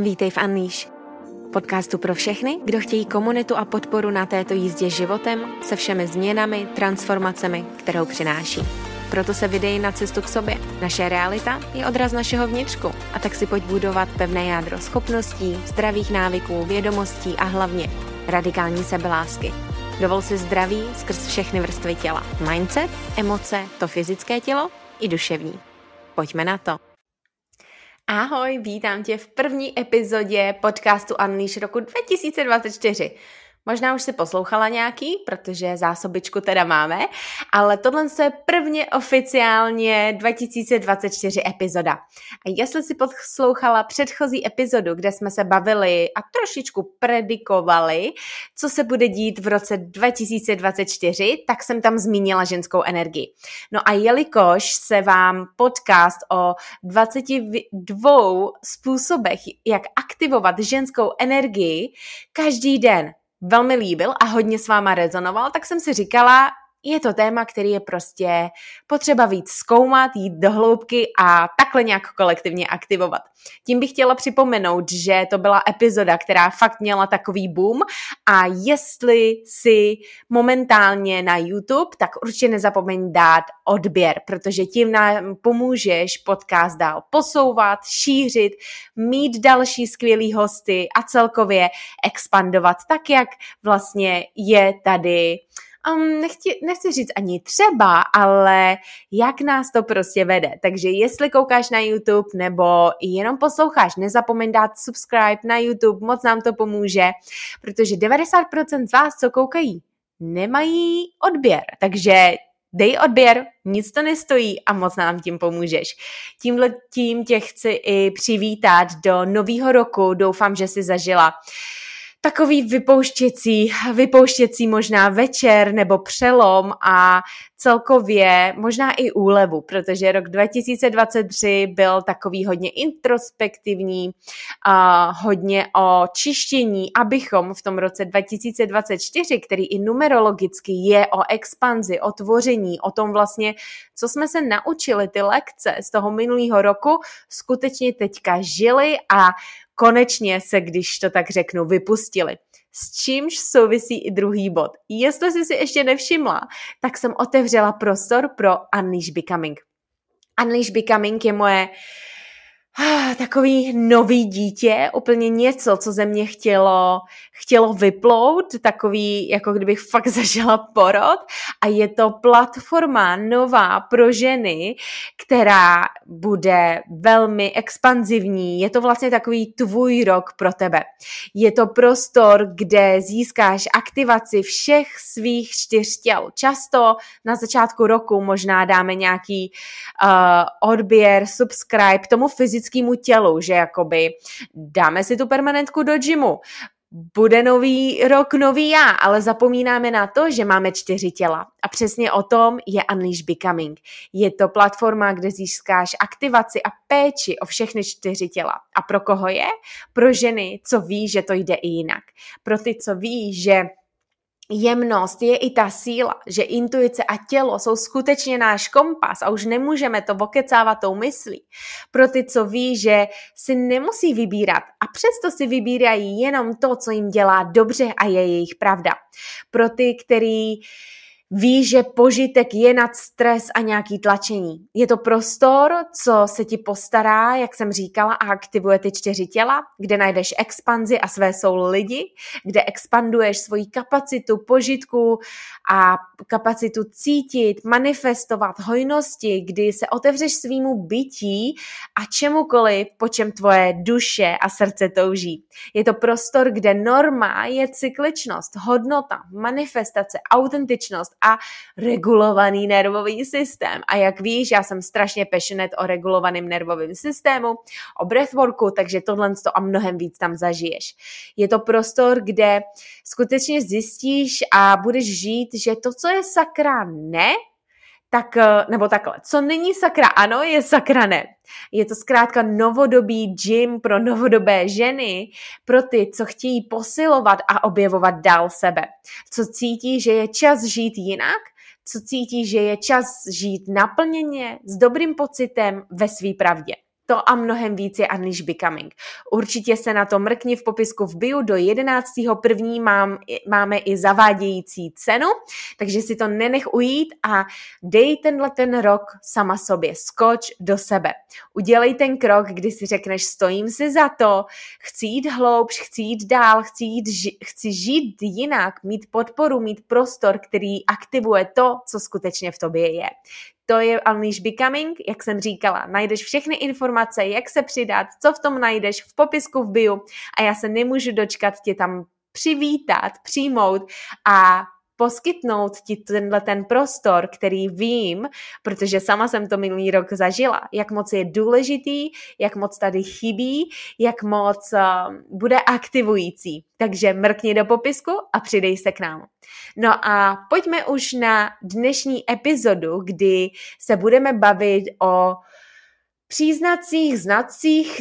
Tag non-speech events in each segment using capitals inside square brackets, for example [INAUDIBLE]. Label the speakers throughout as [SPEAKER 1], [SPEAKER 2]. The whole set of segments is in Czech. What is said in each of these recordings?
[SPEAKER 1] Vítej v Unleash, podcastu pro všechny, kdo chtějí komunitu a podporu na této jízdě životem se všemi změnami, transformacemi, kterou přináší. Proto se vydej na cestu k sobě. Naše realita je odraz našeho vnitřku a tak si pojď budovat pevné jádro schopností, zdravých návyků, vědomostí a hlavně radikální sebelásky. Dovol si zdraví skrz všechny vrstvy těla. Mindset, emoce, to fyzické tělo i duševní. Pojďme na to. Ahoj, vítám tě v první epizodě podcastu Unleash roku 2024. Možná už si poslouchala nějaký, protože zásobičku teda máme, ale tohle je prvně oficiálně 2024 epizoda. A jestli si poslouchala předchozí epizodu, kde jsme se bavili a trošičku predikovali, co se bude dít v roce 2024, tak jsem tam zmínila ženskou energii. No a jelikož se vám podcast o 22 způsobech, jak aktivovat ženskou energii každý den velmi líbil a hodně s váma rezonoval, tak jsem si říkala, je to téma, který je prostě potřeba víc zkoumat, jít do hloubky a takhle nějak kolektivně aktivovat. Tím bych chtěla připomenout, že to byla epizoda, která fakt měla takový boom a jestli si momentálně na YouTube, tak určitě nezapomeň dát odběr, protože tím nám pomůžeš podcast dál posouvat, šířit, mít další skvělý hosty a celkově expandovat tak, jak vlastně je tady um, nechci, nechci říct ani třeba, ale jak nás to prostě vede. Takže jestli koukáš na YouTube nebo jenom posloucháš, nezapomeň dát subscribe na YouTube, moc nám to pomůže, protože 90% z vás, co koukají, nemají odběr. Takže dej odběr, nic to nestojí a moc nám tím pomůžeš. Tímhle tím tě chci i přivítat do nového roku. Doufám, že si zažila takový vypouštěcí, vypouštěcí možná večer nebo přelom a celkově možná i úlevu, protože rok 2023 byl takový hodně introspektivní, a hodně o čištění, abychom v tom roce 2024, který i numerologicky je o expanzi, o tvoření, o tom vlastně, co jsme se naučili, ty lekce z toho minulého roku, skutečně teďka žili a konečně se, když to tak řeknu, vypustili. S čímž souvisí i druhý bod. Jestli jsi si ještě nevšimla, tak jsem otevřela prostor pro Unleash Becoming. Unleash Becoming je moje uh, takový nový dítě, úplně něco, co ze mě chtělo, chtělo vyplout, takový, jako kdybych fakt [LAUGHS] zažila porod a je to platforma nová pro ženy, která bude velmi expanzivní, je to vlastně takový tvůj rok pro tebe. Je to prostor, kde získáš aktivaci všech svých čtyř těl. Často na začátku roku možná dáme nějaký uh, odběr, subscribe tomu fyzickému fyzickému tělu, že jakoby dáme si tu permanentku do gymu, bude nový rok, nový já, ale zapomínáme na to, že máme čtyři těla. A přesně o tom je Unleash Becoming. Je to platforma, kde získáš aktivaci a péči o všechny čtyři těla. A pro koho je? Pro ženy, co ví, že to jde i jinak. Pro ty, co ví, že jemnost je i ta síla, že intuice a tělo jsou skutečně náš kompas a už nemůžeme to vokecávat tou myslí. Pro ty, co ví, že si nemusí vybírat a přesto si vybírají jenom to, co jim dělá dobře a je jejich pravda. Pro ty, který Ví, že požitek je nad stres a nějaký tlačení. Je to prostor, co se ti postará, jak jsem říkala, a aktivuje ty čtyři těla, kde najdeš expanzi a své jsou lidi, kde expanduješ svoji kapacitu požitku a kapacitu cítit, manifestovat hojnosti, kdy se otevřeš svýmu bytí a čemukoliv, po čem tvoje duše a srdce touží. Je to prostor, kde norma je cykličnost, hodnota, manifestace, autentičnost a regulovaný nervový systém. A jak víš, já jsem strašně passionate o regulovaném nervovém systému, o breathworku, takže tohle a mnohem víc tam zažiješ. Je to prostor, kde skutečně zjistíš a budeš žít, že to, co je sakra ne, tak, eh, nebo takhle, co není sakra ano, je sakra ne. Je to zkrátka novodobý gym pro novodobé ženy, pro ty, co chtějí posilovat a objevovat dál sebe. Co cítí, že je čas žít jinak, co cítí, že je čas žít naplněně, s dobrým pocitem ve své pravdě. To a mnohem víc je Unleash Becoming. Určitě se na to mrkni v popisku v bio. Do 11.1. Mám, máme i zavádějící cenu, takže si to nenech ujít a dej tenhle ten rok sama sobě. Skoč do sebe. Udělej ten krok, kdy si řekneš, stojím si za to, chci jít hloubš, chci jít dál, chci, jít, chci žít jinak, mít podporu, mít prostor, který aktivuje to, co skutečně v tobě je. To je Unleash Becoming, jak jsem říkala. Najdeš všechny informace, jak se přidat, co v tom najdeš v popisku v bio a já se nemůžu dočkat tě tam přivítat, přijmout a poskytnout ti tenhle ten prostor, který vím, protože sama jsem to minulý rok zažila, jak moc je důležitý, jak moc tady chybí, jak moc uh, bude aktivující. Takže mrkni do popisku a přidej se k nám. No a pojďme už na dnešní epizodu, kdy se budeme bavit o příznacích, znacích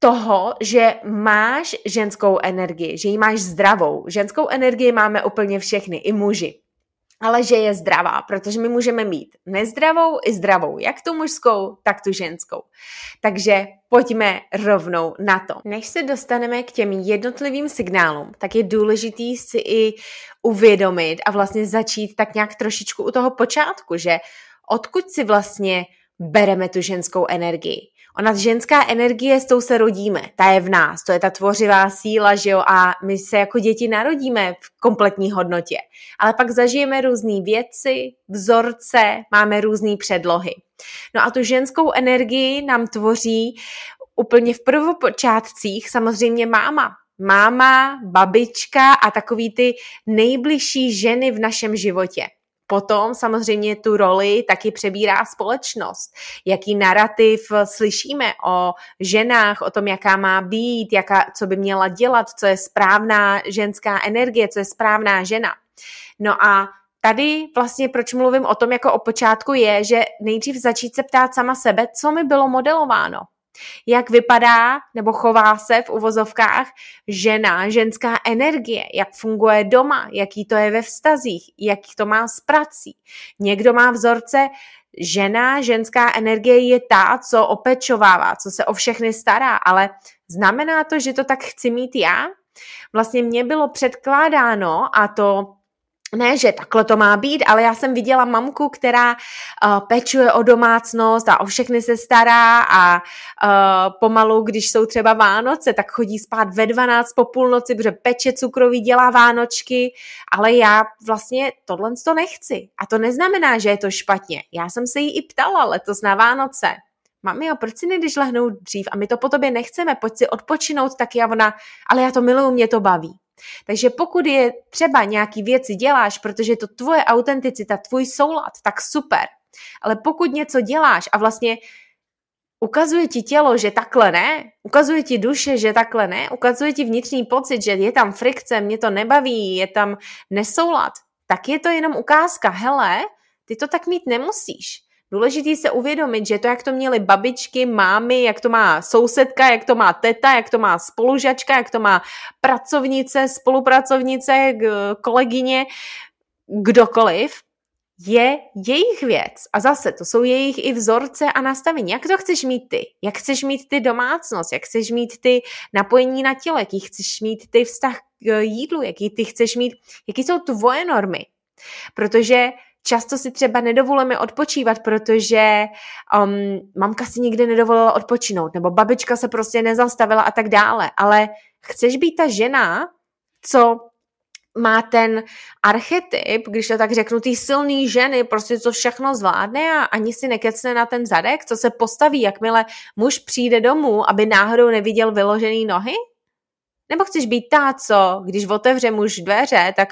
[SPEAKER 1] toho, že máš ženskou energii, že ji máš zdravou. Ženskou energii máme úplně všechny, i muži. Ale že je zdravá, protože my můžeme mít nezdravou i zdravou, jak tu mužskou, tak tu ženskou. Takže pojďme rovnou na to. Než se dostaneme k těm jednotlivým signálům, tak je důležitý si i uvědomit a vlastně začít tak nějak trošičku u toho počátku, že odkud si vlastně bereme tu ženskou energii. Ona ženská energie, s tou se rodíme, ta je v nás, to je ta tvořivá síla, že jo, a my se jako děti narodíme v kompletní hodnotě. Ale pak zažijeme různé věci, vzorce, máme různé předlohy. No a tu ženskou energii nám tvoří úplně v prvopočátcích samozřejmě máma. Máma, babička a takový ty nejbližší ženy v našem životě. Potom samozřejmě tu roli taky přebírá společnost. Jaký narrativ slyšíme o ženách, o tom, jaká má být, jaká, co by měla dělat, co je správná ženská energie, co je správná žena. No a tady vlastně proč mluvím o tom jako o počátku je, že nejdřív začít se ptát sama sebe, co mi bylo modelováno jak vypadá nebo chová se v uvozovkách žena, ženská energie, jak funguje doma, jaký to je ve vztazích, jak to má s prací. Někdo má vzorce, žena, ženská energie je ta, co opečovává, co se o všechny stará, ale znamená to, že to tak chci mít já? Vlastně mě bylo předkládáno a to ne, že takhle to má být, ale já jsem viděla mamku, která uh, pečuje o domácnost a o všechny se stará a uh, pomalu, když jsou třeba Vánoce, tak chodí spát ve 12 po půlnoci, protože peče cukroví, dělá Vánočky, ale já vlastně tohle to nechci. A to neznamená, že je to špatně. Já jsem se jí i ptala letos na Vánoce. Mami, a proč si nejdeš lehnout dřív? A my to po tobě nechceme, pojď si odpočinout taky a ona, ale já to miluju, mě to baví. Takže pokud je třeba nějaký věci děláš, protože je to tvoje autenticita, tvůj soulad, tak super. Ale pokud něco děláš a vlastně ukazuje ti tělo, že takhle ne, ukazuje ti duše, že takhle ne, ukazuje ti vnitřní pocit, že je tam frikce, mě to nebaví, je tam nesoulad, tak je to jenom ukázka, hele, ty to tak mít nemusíš. Důležitý se uvědomit, že to, jak to měly babičky, mámy, jak to má sousedka, jak to má teta, jak to má spolužačka, jak to má pracovnice, spolupracovnice, kolegyně, kdokoliv, je jejich věc. A zase, to jsou jejich i vzorce a nastavení. Jak to chceš mít ty? Jak chceš mít ty domácnost? Jak chceš mít ty napojení na tělo? Jaký chceš mít ty vztah k jídlu? Jaký ty chceš mít? Jaký jsou tvoje normy? Protože často si třeba nedovolíme odpočívat, protože um, mamka si nikdy nedovolila odpočinout, nebo babička se prostě nezastavila a tak dále. Ale chceš být ta žena, co má ten archetyp, když to tak řeknu, ty silný ženy, prostě co všechno zvládne a ani si nekecne na ten zadek, co se postaví, jakmile muž přijde domů, aby náhodou neviděl vyložený nohy? Nebo chceš být ta, co, když otevře muž dveře, tak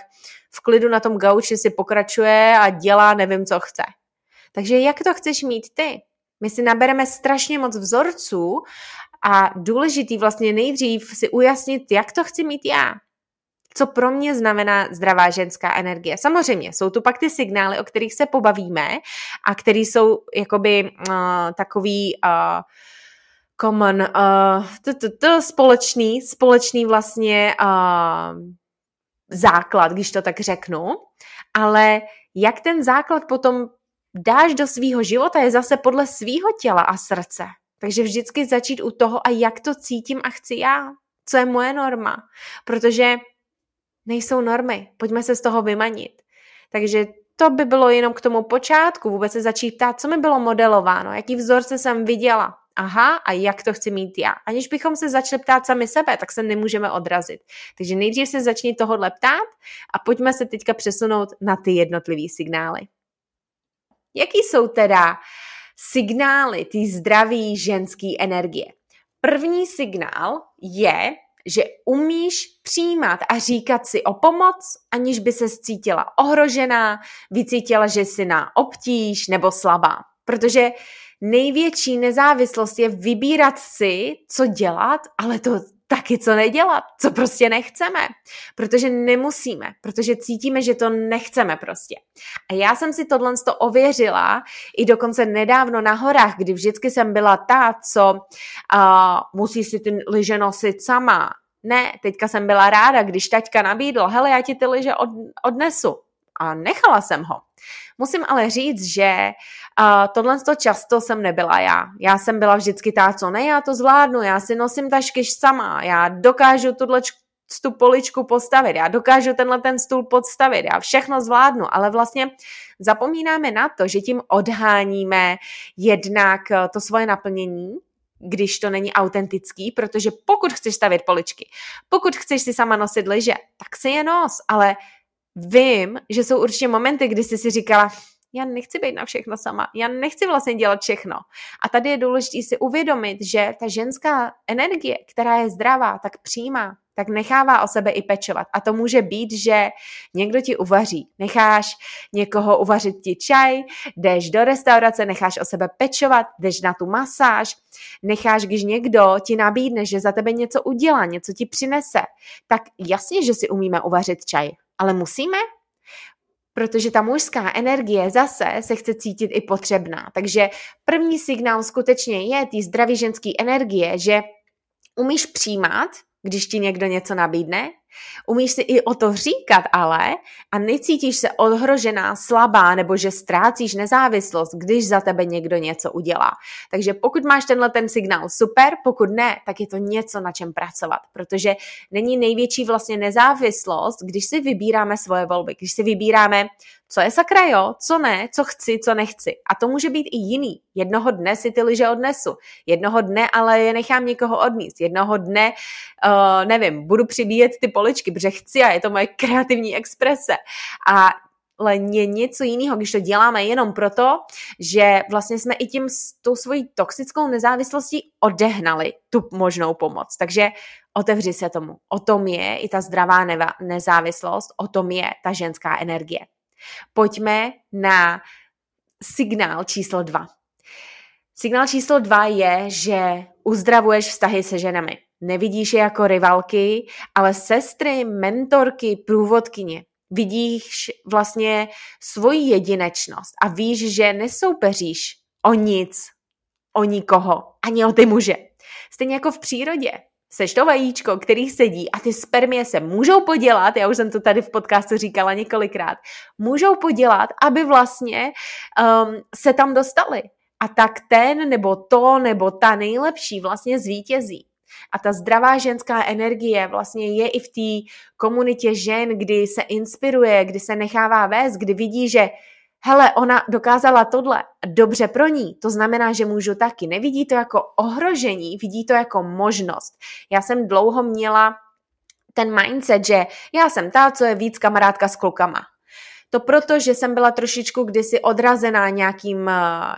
[SPEAKER 1] v klidu na tom gauči si pokračuje a dělá nevím, co chce. Takže jak to chceš mít ty? My si nabereme strašně moc vzorců a důležitý vlastně nejdřív si ujasnit, jak to chci mít já. Co pro mě znamená zdravá ženská energie. Samozřejmě, jsou tu pak ty signály, o kterých se pobavíme a které jsou jakoby uh, takový uh, common, společný, společný vlastně základ, když to tak řeknu, ale jak ten základ potom dáš do svýho života, je zase podle svýho těla a srdce. Takže vždycky začít u toho, a jak to cítím a chci já. Co je moje norma. Protože nejsou normy. Pojďme se z toho vymanit. Takže to by bylo jenom k tomu počátku, vůbec se začít ptát, co mi bylo modelováno, jaký vzorce jsem viděla, aha, a jak to chci mít já. Aniž bychom se začali ptát sami sebe, tak se nemůžeme odrazit. Takže nejdřív se začni tohohle ptát a pojďme se teďka přesunout na ty jednotlivé signály. Jaký jsou teda signály ty zdraví ženské energie? První signál je, že umíš přijímat a říkat si o pomoc, aniž by se cítila ohrožená, vycítila, že jsi na obtíž nebo slabá. Protože největší nezávislost je vybírat si, co dělat, ale to taky co nedělat, co prostě nechceme, protože nemusíme, protože cítíme, že to nechceme prostě. A já jsem si tohle to ověřila i dokonce nedávno na horách, kdy vždycky jsem byla ta, co uh, musí si ty lyže nosit sama. Ne, teďka jsem byla ráda, když taťka nabídl, hele, já ti ty lyže od, odnesu. A nechala jsem ho. Musím ale říct, že uh, tohle to často jsem nebyla já. Já jsem byla vždycky ta, co ne, já to zvládnu, já si nosím tašky sama, já dokážu tuhle tu poličku postavit, já dokážu tenhle ten stůl podstavit, já všechno zvládnu, ale vlastně zapomínáme na to, že tím odháníme jednak eh, to svoje naplnění, když to není autentický, protože pokud chceš stavět poličky, pokud chceš si sama nosit liže, tak si je nos, ale vím, že jsou určitě momenty, kdy jsi si říkala, já nechci být na všechno sama, já nechci vlastně dělat všechno. A tady je důležité si uvědomit, že ta ženská energie, která je zdravá, tak přijímá, tak nechává o sebe i pečovat. A to může být, že někdo ti uvaří. Necháš někoho uvařit ti čaj, jdeš do restaurace, necháš o sebe pečovat, jdeš na tu masáž, necháš, když někdo ti nabídne, že za tebe něco udělá, něco ti přinese, tak jasně, že si umíme uvařit čaj. Ale musíme? Protože ta mužská energie zase se chce cítit i potřebná. Takže první signál skutečně je ty zdravý ženský energie, že umíš přijímat, když ti někdo něco nabídne, Umíš si i o to říkat ale a necítíš se ohrožená, slabá nebo že ztrácíš nezávislost, když za tebe někdo něco udělá. Takže pokud máš tenhle ten signál, super, pokud ne, tak je to něco, na čem pracovat, protože není největší vlastně nezávislost, když si vybíráme svoje volby, když si vybíráme, co je sakra jo, co ne, co chci, co nechci. A to může být i jiný. Jednoho dne si ty liže odnesu, jednoho dne ale je nechám někoho odníst, jednoho dne, uh, nevím, budu přibíjet ty poličky, protože chci a je to moje kreativní exprese. A ale je něco jiného, když to děláme jenom proto, že vlastně jsme i tím tou svojí toxickou nezávislostí odehnali tu možnou pomoc. Takže otevři se tomu. O tom je i ta zdravá neva- nezávislost, o tom je ta ženská energie. Pojďme na signál číslo dva. Signál číslo dva je, že uzdravuješ vztahy se ženami. Nevidíš je jako rivalky, ale sestry, mentorky, průvodkyně. Vidíš vlastně svoji jedinečnost a víš, že nesoupeříš o nic, o nikoho, ani o ty muže. Stejně jako v přírodě. Seš to vajíčko, který sedí a ty spermie se můžou podělat, já už jsem to tady v podcastu říkala několikrát, můžou podělat, aby vlastně um, se tam dostali. A tak ten nebo to nebo ta nejlepší vlastně zvítězí. A ta zdravá ženská energie vlastně je i v té komunitě žen, kdy se inspiruje, kdy se nechává vést, kdy vidí, že hele, ona dokázala tohle, dobře pro ní, to znamená, že můžu taky. Nevidí to jako ohrožení, vidí to jako možnost. Já jsem dlouho měla ten mindset, že já jsem ta, co je víc kamarádka s klukama. To proto, že jsem byla trošičku kdysi odrazená nějakým,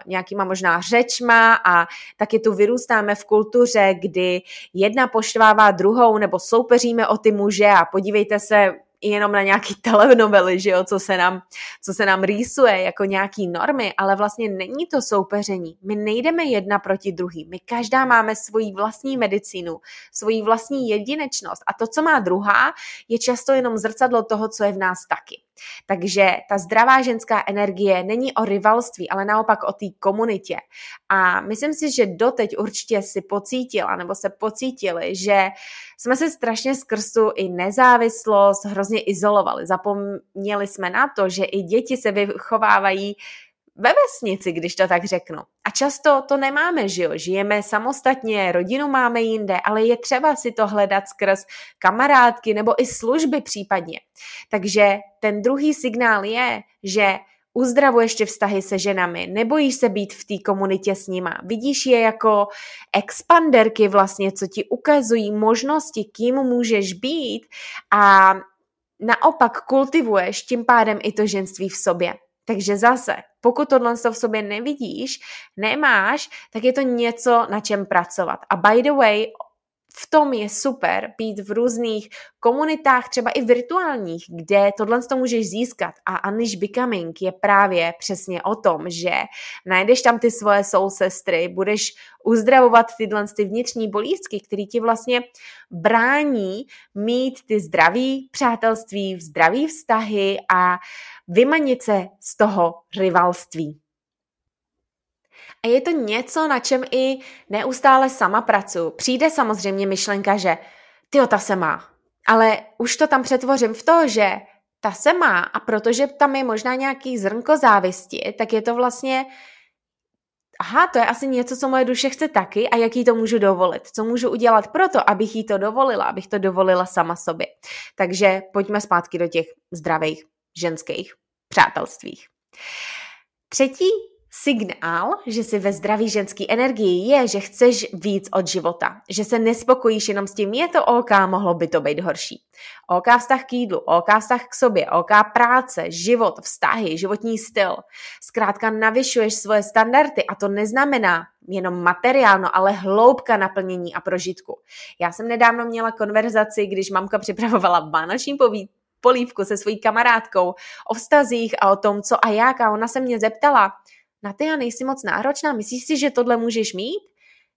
[SPEAKER 1] nějakýma možná řečma a taky tu vyrůstáme v kultuře, kdy jedna poštvává druhou nebo soupeříme o ty muže a podívejte se, jenom na nějaký [LAUGHS] telenovely, že jo, co se nám, co se nám rýsuje jako nějaký normy, ale vlastně není to soupeření. My nejdeme jedna proti druhý. My každá máme svoji vlastní medicínu, svoji vlastní jedinečnost a to, co má druhá, je často jenom zrcadlo toho, co je v nás taky. Takže ta zdravá ženská energie není o rivalství, ale naopak o té komunitě. A myslím si, že doteď určitě si pocítila nebo se pocítili, že jsme se strašně skrz tu i nezávislost hrozně izolovali. Zapomněli jsme na to, že i děti se vychovávají ve vesnici, když to tak řeknu. A často to nemáme, že jo? Žijeme samostatně, rodinu máme jinde, ale je třeba si to hledat skrz kamarádky nebo i služby případně. Takže ten druhý signál je, že uzdravuješ ty vztahy se ženami, nebojíš se být v té komunitě s nima, vidíš je jako expanderky vlastně, co ti ukazují možnosti, kým můžeš být a naopak kultivuješ tím pádem i to ženství v sobě. Takže zase, pokud tohle v sobě nevidíš, nemáš, tak je to něco, na čem pracovat. A by the way, v tom je super být v různých komunitách, třeba i virtuálních, kde tohle to můžeš získat. A Unleash Becoming je právě přesně o tom, že najdeš tam ty svoje soul sestry, budeš uzdravovat tyhle ty vnitřní bolístky, které ti vlastně brání mít ty zdraví přátelství, zdraví vztahy a vymanit se z toho rivalství. A je to něco, na čem i neustále sama pracuji. Přijde samozřejmě myšlenka, že ty ta se má. Ale už to tam přetvořím v to, že ta se má a protože tam je možná nějaký zrnko závisti, tak je to vlastně aha, to je asi něco, co moje duše chce taky a jak jí to můžu dovolit. Co můžu udělat proto, abych jí to dovolila, abych to dovolila sama sobě. Takže pojďme zpátky do těch zdravých ženských přátelstvích. Třetí Signál, že jsi ve zdraví ženský energii, je, že chceš víc od života, že se nespokojíš jenom s tím, je to OK, mohlo by to být horší. OK vztah k jídlu, OK vztah k sobě, OK práce, život, vztahy, životní styl. Zkrátka navyšuješ svoje standardy a to neznamená jenom materiálno, ale hloubka naplnění a prožitku. Já jsem nedávno měla konverzaci, když mamka připravovala vánoční povíd, polívku se svojí kamarádkou o vztazích a o tom, co a jak. A ona se mě zeptala, na ty já nejsi moc náročná, myslíš si, že tohle můžeš mít?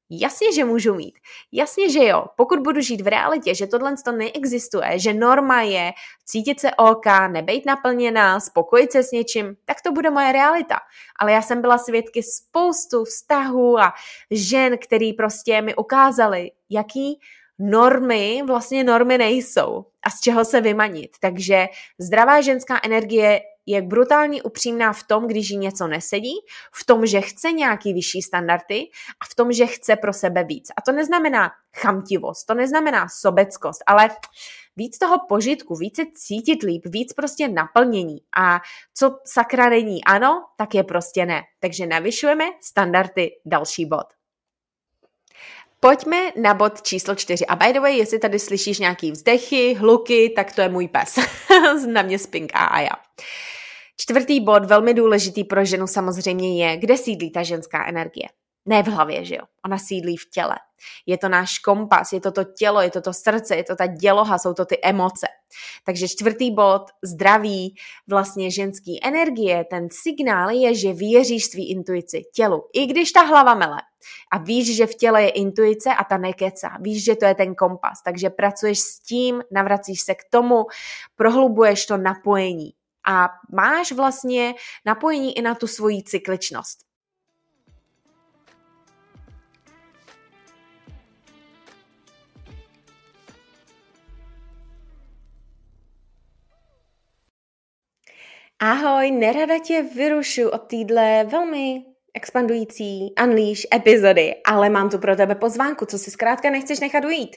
[SPEAKER 1] Jasně, že můžu mít. Jasně, že jo. Pokud budu žít v realitě, že tohle to neexistuje, že norma je cítit se OK, nebejt naplněná, spokojit se s něčím, tak to bude moje realita. Ale já jsem byla svědky spoustu vztahů a žen, který prostě mi ukázali, jaký normy vlastně normy nejsou a z čeho se vymanit. Takže zdravá ženská energie je brutálně upřímná v tom, když jí něco nesedí, v tom, že chce nějaký vyšší standardy a v tom, že chce pro sebe víc. A to neznamená chamtivost, to neznamená sobeckost, ale víc toho požitku, více cítit líp, víc prostě naplnění. A co sakra není ano, tak je prostě ne. Takže navyšujeme standardy další bod. Pojďme na bod číslo čtyři. A by the way, jestli tady slyšíš nějaký vzdechy, hluky, tak to je můj pes. [LAUGHS] na mě spinká a já. Čtvrtý bod, velmi důležitý pro ženu samozřejmě je, kde sídlí ta ženská energie. Ne v hlavě, že jo? Ona sídlí v těle. Je to náš kompas, je to to tělo, je to to srdce, je to ta děloha, jsou to ty emoce. Takže čtvrtý bod, zdraví, vlastně ženský energie, ten signál je, že věříš svý intuici, tělu. I když ta hlava mele a víš, že v těle je intuice a ta nekeca, víš, že to je ten kompas, takže pracuješ s tím, navracíš se k tomu, prohlubuješ to napojení a máš vlastně napojení i na tu svoji cykličnost. Ahoj, nerada tě vyrušu od týdle velmi expandující Unleash epizody, ale mám tu pro tebe pozvánku, co si zkrátka nechceš nechat ujít.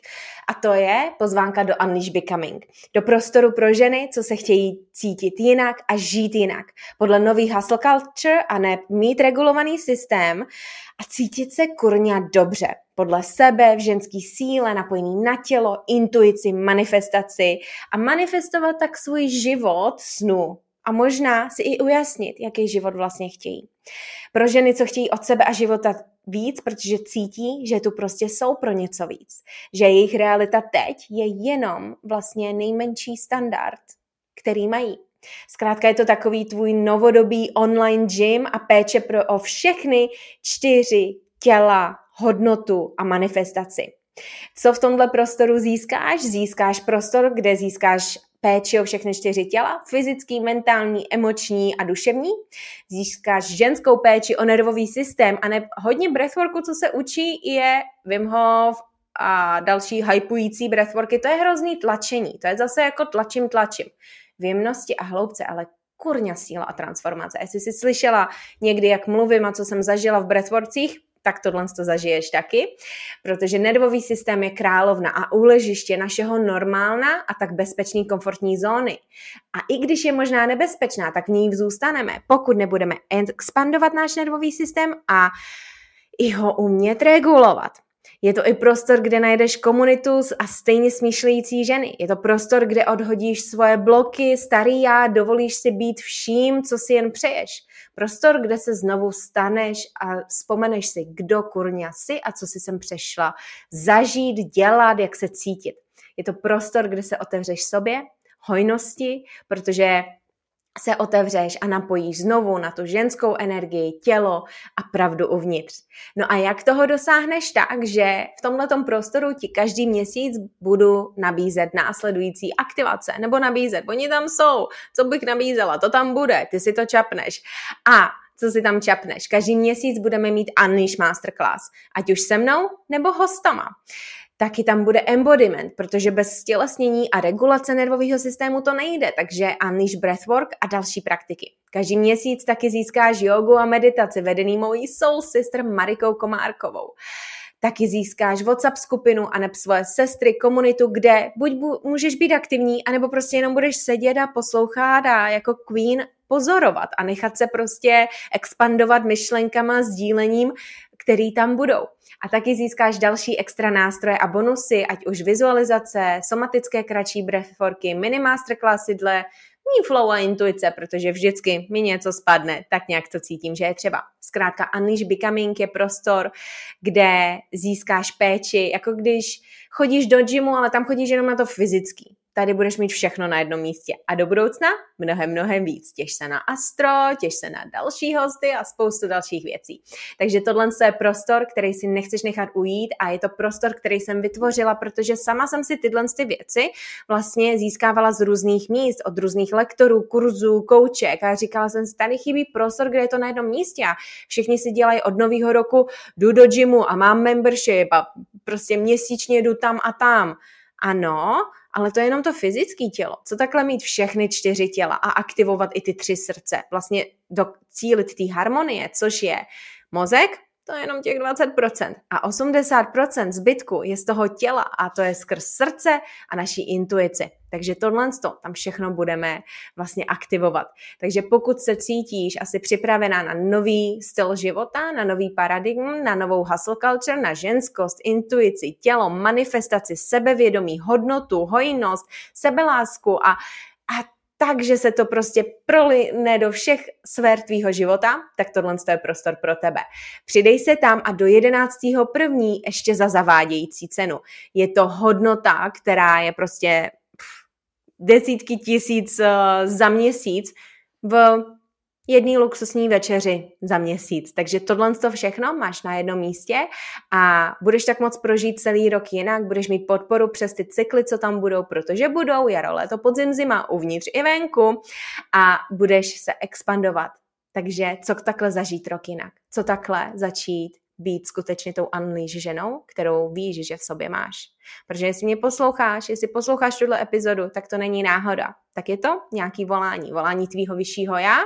[SPEAKER 1] A to je pozvánka do Unleash Becoming. Do prostoru pro ženy, co se chtějí cítit jinak a žít jinak. Podle nový hustle culture a ne mít regulovaný systém a cítit se kurňa dobře. Podle sebe, v ženský síle, napojený na tělo, intuici, manifestaci a manifestovat tak svůj život snu, a možná si i ujasnit, jaký život vlastně chtějí. Pro ženy, co chtějí od sebe a života víc, protože cítí, že tu prostě jsou pro něco víc. Že jejich realita teď je jenom vlastně nejmenší standard, který mají. Zkrátka je to takový tvůj novodobý online gym a péče pro o všechny čtyři těla, hodnotu a manifestaci. Co v tomhle prostoru získáš? Získáš prostor, kde získáš péči o všechny čtyři těla, fyzický, mentální, emoční a duševní. Získáš ženskou péči o nervový systém a ne, hodně breathworku, co se učí, je Wim Hof a další hypující breathworky. To je hrozný tlačení. To je zase jako tlačím, tlačím. V jemnosti a hloubce, ale kurňa síla a transformace. Jestli jsi slyšela někdy, jak mluvím a co jsem zažila v breathworkcích, tak tohle to zažiješ taky, protože nervový systém je královna a úležiště našeho normálna a tak bezpečný komfortní zóny. A i když je možná nebezpečná, tak v ní zůstaneme, pokud nebudeme expandovat náš nervový systém a i ho umět regulovat. Je to i prostor, kde najdeš komunitu a stejně smýšlející ženy. Je to prostor, kde odhodíš svoje bloky, starý já, dovolíš si být vším, co si jen přeješ. Prostor, kde se znovu staneš a vzpomeneš si, kdo kurňa jsi a co si sem přešla. Zažít, dělat, jak se cítit. Je to prostor, kde se otevřeš sobě, hojnosti, protože se otevřeš a napojíš znovu na tu ženskou energii, tělo a pravdu uvnitř. No a jak toho dosáhneš tak, že v tomto prostoru ti každý měsíc budu nabízet následující aktivace, nebo nabízet, oni tam jsou, co bych nabízela, to tam bude, ty si to čapneš. A co si tam čapneš. Každý měsíc budeme mít Unleash Masterclass, ať už se mnou nebo hostama taky tam bude embodiment, protože bez stělesnění a regulace nervového systému to nejde, takže Unleash Breathwork a další praktiky. Každý měsíc taky získáš jogu a meditaci vedený mojí soul sister Marikou Komárkovou. Taky získáš WhatsApp skupinu a neb svoje sestry, komunitu, kde buď bu- můžeš být aktivní, anebo prostě jenom budeš sedět a poslouchat a jako queen pozorovat a nechat se prostě expandovat myšlenkama, sdílením, který tam budou. A taky získáš další extra nástroje a bonusy, ať už vizualizace, somatické kratší breathworky, mini masterclassy dle mý flow a intuice, protože vždycky mi něco spadne, tak nějak to cítím, že je třeba. Zkrátka Unleash Becoming je prostor, kde získáš péči, jako když chodíš do gymu, ale tam chodíš jenom na to fyzický tady budeš mít všechno na jednom místě. A do budoucna mnohem, mnohem víc. Těž se na Astro, těž se na další hosty a spoustu dalších věcí. Takže tohle je prostor, který si nechceš nechat ujít a je to prostor, který jsem vytvořila, protože sama jsem si tyhle ty věci vlastně získávala z různých míst, od různých lektorů, kurzů, kouček a říkala jsem si, tady chybí prostor, kde je to na jednom místě a všichni si dělají od nového roku, jdu do gymu a mám membership a prostě měsíčně jdu tam a tam. Ano, ale to je jenom to fyzické tělo. Co takhle mít všechny čtyři těla a aktivovat i ty tři srdce? Vlastně docílit té harmonie, což je mozek, to je jenom těch 20%. A 80% zbytku je z toho těla a to je skrz srdce a naší intuici. Takže tohle tam všechno budeme vlastně aktivovat. Takže pokud se cítíš asi připravená na nový styl života, na nový paradigm, na novou hustle culture, na ženskost, intuici, tělo, manifestaci, sebevědomí, hodnotu, hojnost, sebelásku a, a takže se to prostě proline do všech sfér tvýho života, tak tohle je prostor pro tebe. Přidej se tam a do 11.1. ještě za zavádějící cenu. Je to hodnota, která je prostě desítky tisíc uh, za měsíc v jedný luxusní večeři za měsíc. Takže tohle to všechno máš na jednom místě a budeš tak moc prožít celý rok jinak, budeš mít podporu přes ty cykly, co tam budou, protože budou jaro, léto, podzim, zima, uvnitř i venku a budeš se expandovat. Takže co takhle zažít rok jinak? Co takhle začít být skutečně tou unleash ženou, kterou víš, že v sobě máš. Protože jestli mě posloucháš, jestli posloucháš tuhle epizodu, tak to není náhoda. Tak je to nějaký volání, volání tvýho vyššího já,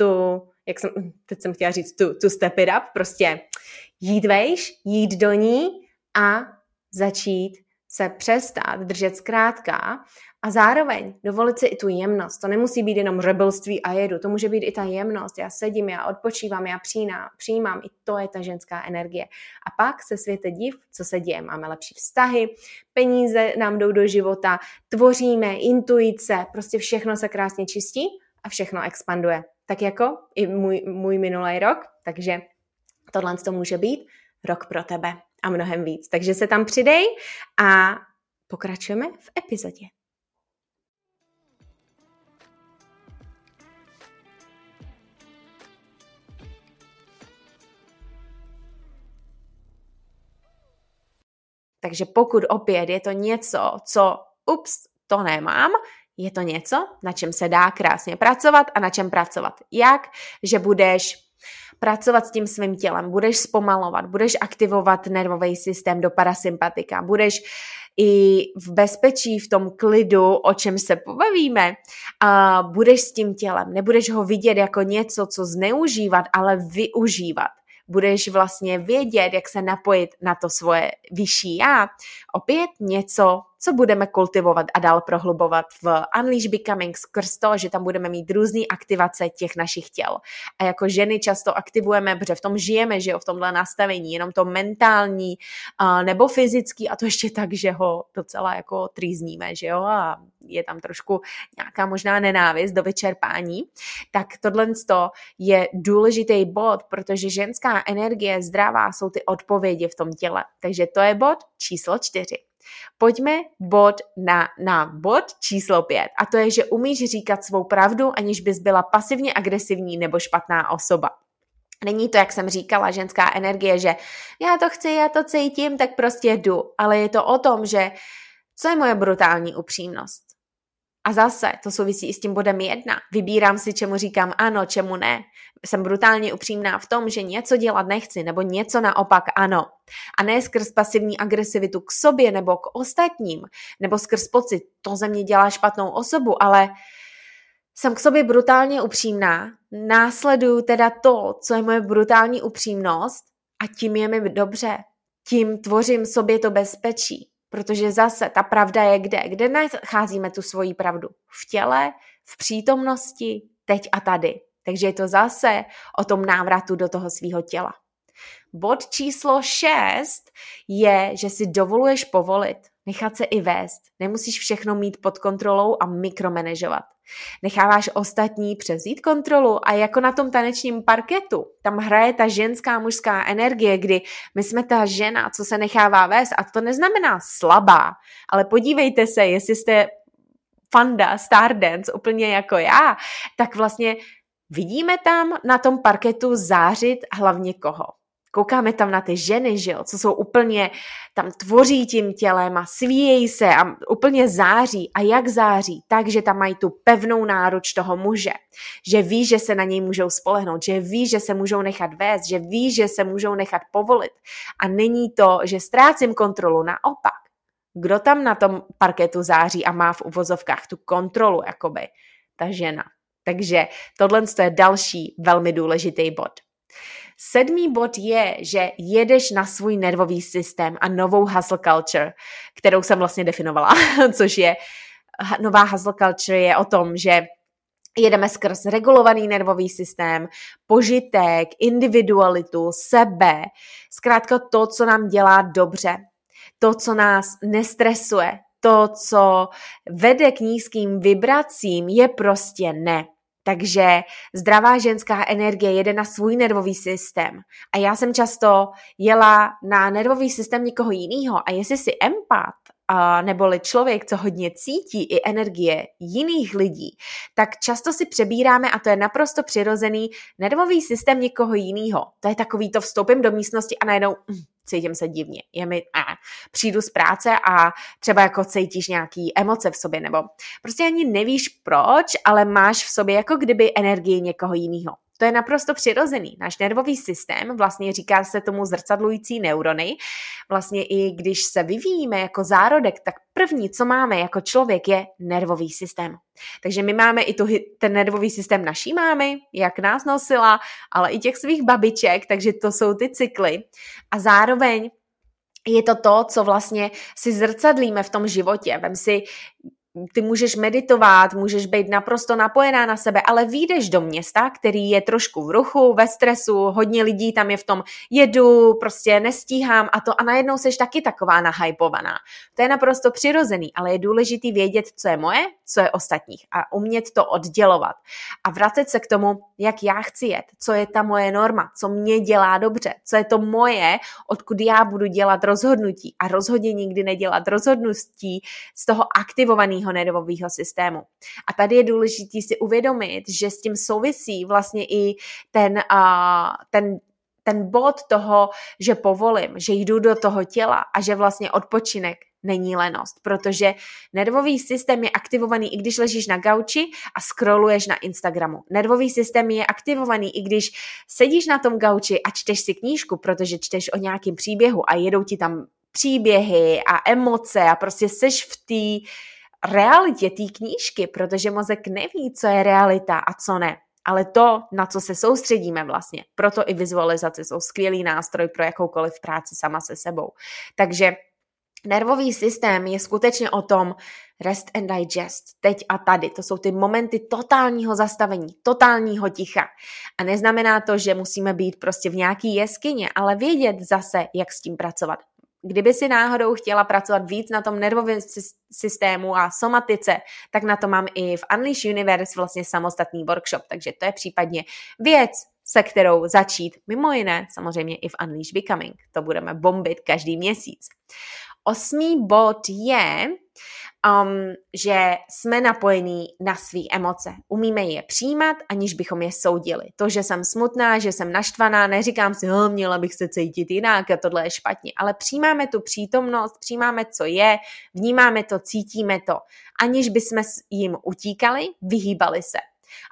[SPEAKER 1] tu, jak jsem, teď jsem chtěla říct, tu, tu step it up, prostě jít vejš, jít do ní a začít se přestat držet zkrátka a zároveň dovolit si i tu jemnost. To nemusí být jenom rebelství a jedu, to může být i ta jemnost. Já sedím, já odpočívám, já přijímám, přijímám. I to je ta ženská energie. A pak se světe div, co se děje. Máme lepší vztahy, peníze nám jdou do života, tvoříme, intuice, prostě všechno se krásně čistí a všechno expanduje. Tak jako i můj, můj minulý rok, takže tohle to může být rok pro tebe a mnohem víc. Takže se tam přidej a pokračujeme v epizodě. Takže pokud opět je to něco, co ups, to nemám, je to něco, na čem se dá krásně pracovat a na čem pracovat. Jak? Že budeš pracovat s tím svým tělem, budeš zpomalovat, budeš aktivovat nervový systém do parasympatika, budeš i v bezpečí, v tom klidu, o čem se pobavíme, a budeš s tím tělem. Nebudeš ho vidět jako něco, co zneužívat, ale využívat budeš vlastně vědět, jak se napojit na to svoje vyšší já. Opět něco, co budeme kultivovat a dál prohlubovat v Unleash Becoming skrz to, že tam budeme mít různé aktivace těch našich těl. A jako ženy často aktivujeme, protože v tom žijeme, že jo, v tomhle nastavení, jenom to mentální uh, nebo fyzický a to ještě tak, že ho docela jako trýzníme, že jo, a je tam trošku nějaká možná nenávist do vyčerpání, tak tohle je důležitý bod, protože ženská energie zdravá jsou ty odpovědi v tom těle. Takže to je bod číslo čtyři. Pojďme bod na, na bod číslo pět a to je, že umíš říkat svou pravdu, aniž bys byla pasivně agresivní nebo špatná osoba. Není to, jak jsem říkala, ženská energie, že já to chci, já to cítím, tak prostě jdu. Ale je to o tom, že co je moje brutální upřímnost? A zase, to souvisí i s tím bodem jedna. Vybírám si, čemu říkám ano, čemu ne. Jsem brutálně upřímná v tom, že něco dělat nechci, nebo něco naopak ano. A ne skrz pasivní agresivitu k sobě nebo k ostatním, nebo skrz pocit, to ze mě dělá špatnou osobu, ale jsem k sobě brutálně upřímná, následuju teda to, co je moje brutální upřímnost a tím je mi dobře. Tím tvořím sobě to bezpečí. Protože zase ta pravda je kde? Kde nacházíme tu svoji pravdu? V těle, v přítomnosti, teď a tady. Takže je to zase o tom návratu do toho svého těla. Bod číslo 6 je, že si dovoluješ povolit, nechat se i vést. Nemusíš všechno mít pod kontrolou a mikromanežovat. Necháváš ostatní převzít kontrolu a jako na tom tanečním parketu, tam hraje ta ženská mužská energie, kdy my jsme ta žena, co se nechává vést a to neznamená slabá, ale podívejte se, jestli jste fanda Stardance úplně jako já, tak vlastně vidíme tam na tom parketu zářit hlavně koho? Koukáme tam na ty ženy, že jo, co jsou úplně, tam tvoří tím tělem a svíjejí se a úplně září. A jak září? Tak, že tam mají tu pevnou náruč toho muže. Že ví, že se na něj můžou spolehnout, že ví, že se můžou nechat vést, že ví, že se můžou nechat povolit. A není to, že ztrácím kontrolu, naopak. Kdo tam na tom parketu září a má v uvozovkách tu kontrolu, jakoby? Ta žena. Takže tohle je další velmi důležitý bod. Sedmý bod je, že jedeš na svůj nervový systém a novou hustle culture, kterou jsem vlastně definovala, [LAUGHS] což je nová hustle culture je o tom, že jedeme skrz regulovaný nervový systém, požitek, individualitu, sebe, zkrátka to, co nám dělá dobře, to, co nás nestresuje, to, co vede k nízkým vibracím, je prostě ne. Takže zdravá ženská energie jede na svůj nervový systém. A já jsem často jela na nervový systém někoho jiného. A jestli si empat, a neboli člověk, co hodně cítí i energie jiných lidí, tak často si přebíráme, a to je naprosto přirozený, nervový systém někoho jiného. To je takový to vstoupím do místnosti a najednou hm, cítím se divně. Je mi, a, přijdu z práce a třeba jako cítíš nějaký emoce v sobě, nebo prostě ani nevíš proč, ale máš v sobě jako kdyby energii někoho jiného. To je naprosto přirozený. Náš nervový systém, vlastně říká se tomu zrcadlující neurony, vlastně i když se vyvíjíme jako zárodek, tak první, co máme jako člověk, je nervový systém. Takže my máme i tu, ten nervový systém naší mámy, jak nás nosila, ale i těch svých babiček, takže to jsou ty cykly. A zároveň je to to, co vlastně si zrcadlíme v tom životě. Vem si, ty můžeš meditovat, můžeš být naprosto napojená na sebe, ale výjdeš do města, který je trošku v ruchu, ve stresu, hodně lidí tam je v tom jedu, prostě nestíhám a to a najednou seš taky taková nahypovaná. To je naprosto přirozený, ale je důležitý vědět, co je moje, co je ostatních a umět to oddělovat a vracet se k tomu, jak já chci jet, co je ta moje norma, co mě dělá dobře, co je to moje, odkud já budu dělat rozhodnutí a rozhodně nikdy nedělat rozhodnutí z toho aktivovaného nervového systému. A tady je důležité si uvědomit, že s tím souvisí vlastně i ten, uh, ten ten bod toho, že povolím, že jdu do toho těla a že vlastně odpočinek není lenost, protože nervový systém je aktivovaný, i když ležíš na gauči a scrolluješ na Instagramu. Nervový systém je aktivovaný, i když sedíš na tom gauči a čteš si knížku, protože čteš o nějakém příběhu a jedou ti tam příběhy a emoce a prostě seš v té realitě té knížky, protože mozek neví, co je realita a co ne. Ale to, na co se soustředíme vlastně, proto i vizualizace jsou skvělý nástroj pro jakoukoliv práci sama se sebou. Takže nervový systém je skutečně o tom rest and digest, teď a tady. To jsou ty momenty totálního zastavení, totálního ticha. A neznamená to, že musíme být prostě v nějaký jeskyně, ale vědět zase, jak s tím pracovat. Kdyby si náhodou chtěla pracovat víc na tom nervovém systému a somatice, tak na to mám i v Unleash Universe vlastně samostatný workshop, takže to je případně věc, se kterou začít, mimo jiné samozřejmě i v Unleash Becoming. To budeme bombit každý měsíc. Osmý bod je, um, že jsme napojení na své emoce. Umíme je přijímat, aniž bychom je soudili. To, že jsem smutná, že jsem naštvaná, neříkám si, hm, měla bych se cítit jinak a tohle je špatně, ale přijímáme tu přítomnost, přijímáme, co je, vnímáme to, cítíme to, aniž bychom jim utíkali, vyhýbali se.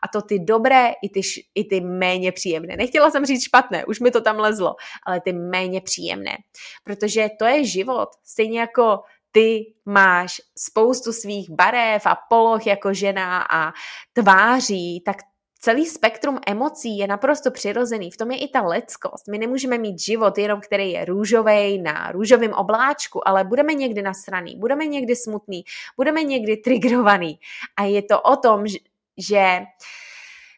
[SPEAKER 1] A to ty dobré i ty, i ty méně příjemné. Nechtěla jsem říct špatné, už mi to tam lezlo, ale ty méně příjemné. Protože to je život. Stejně jako ty máš spoustu svých barev a poloh jako žena a tváří, tak celý spektrum emocí je naprosto přirozený. V tom je i ta lidskost. My nemůžeme mít život jenom, který je růžový na růžovém obláčku, ale budeme někdy nasraný, budeme někdy smutný, budeme někdy trigrovaný. A je to o tom, že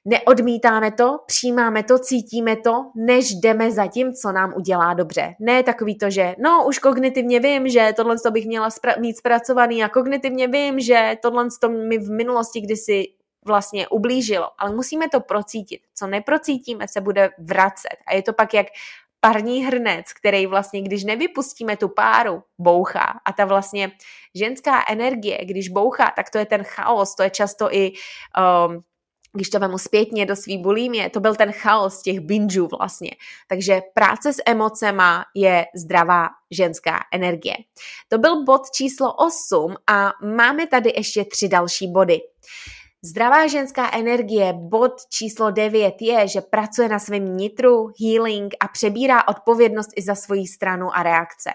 [SPEAKER 1] neodmítáme to, přijímáme to, cítíme to, než jdeme za tím, co nám udělá dobře. Ne takový to, že no už kognitivně vím, že tohle to bych měla spra- mít zpracovaný a kognitivně vím, že tohle to mi v minulosti kdysi vlastně ublížilo, ale musíme to procítit. Co neprocítíme, se bude vracet. A je to pak jak parní hrnec, který vlastně, když nevypustíme tu páru, bouchá. A ta vlastně ženská energie, když bouchá, tak to je ten chaos, to je často i um, když to vemu zpětně do svý bulímě, to byl ten chaos těch bingeů vlastně. Takže práce s emocema je zdravá ženská energie. To byl bod číslo 8 a máme tady ještě tři další body. Zdravá ženská energie, bod číslo 9 je, že pracuje na svém nitru, healing a přebírá odpovědnost i za svoji stranu a reakce.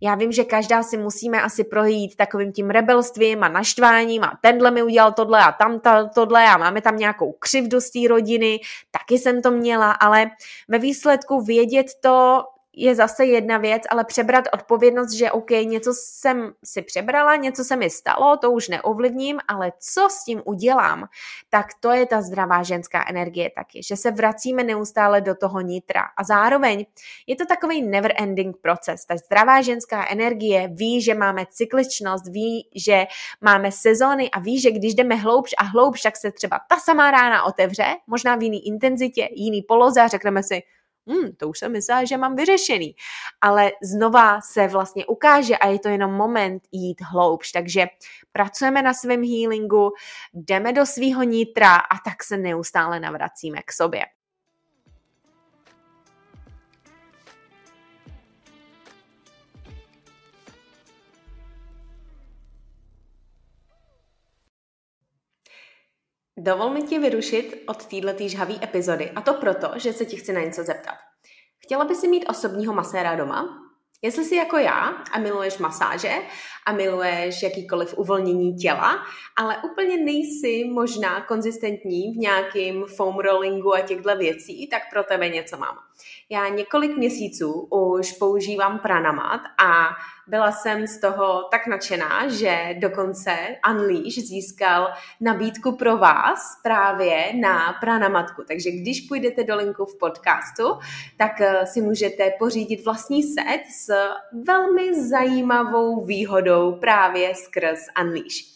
[SPEAKER 1] Já vím, že každá si musíme asi projít takovým tím rebelstvím a naštváním a tenhle mi udělal tohle a tam tohle a máme tam nějakou křivdu z té rodiny, taky jsem to měla, ale ve výsledku vědět to, je zase jedna věc, ale přebrat odpovědnost, že OK, něco jsem si přebrala, něco se mi stalo, to už neovlivním, ale co s tím udělám, tak to je ta zdravá ženská energie taky, že se vracíme neustále do toho nitra. A zároveň je to takový never ending proces. Ta zdravá ženská energie ví, že máme cykličnost, ví, že máme sezóny a ví, že když jdeme hloubš a hloubš, tak se třeba ta samá rána otevře, možná v jiný intenzitě, jiný poloze a řekneme si, hmm, to už jsem myslela, že mám vyřešený. Ale znova se vlastně ukáže a je to jenom moment jít hloubš. Takže pracujeme na svém healingu, jdeme do svého nitra a tak se neustále navracíme k sobě. Dovol mi ti vyrušit od této žhavé epizody a to proto, že se ti chci na něco zeptat. Chtěla by si mít osobního maséra doma? Jestli jsi jako já a miluješ masáže a miluješ jakýkoliv uvolnění těla, ale úplně nejsi možná konzistentní v nějakým foam rollingu a těchto věcí, tak pro tebe něco mám. Já několik měsíců už používám pranamat a byla jsem z toho tak nadšená, že dokonce Unleash získal nabídku pro vás právě na pranamatku. Takže když půjdete do linku v podcastu, tak eh, si můžete pořídit vlastní set s velmi zajímavou výhodou právě skrz Unleash.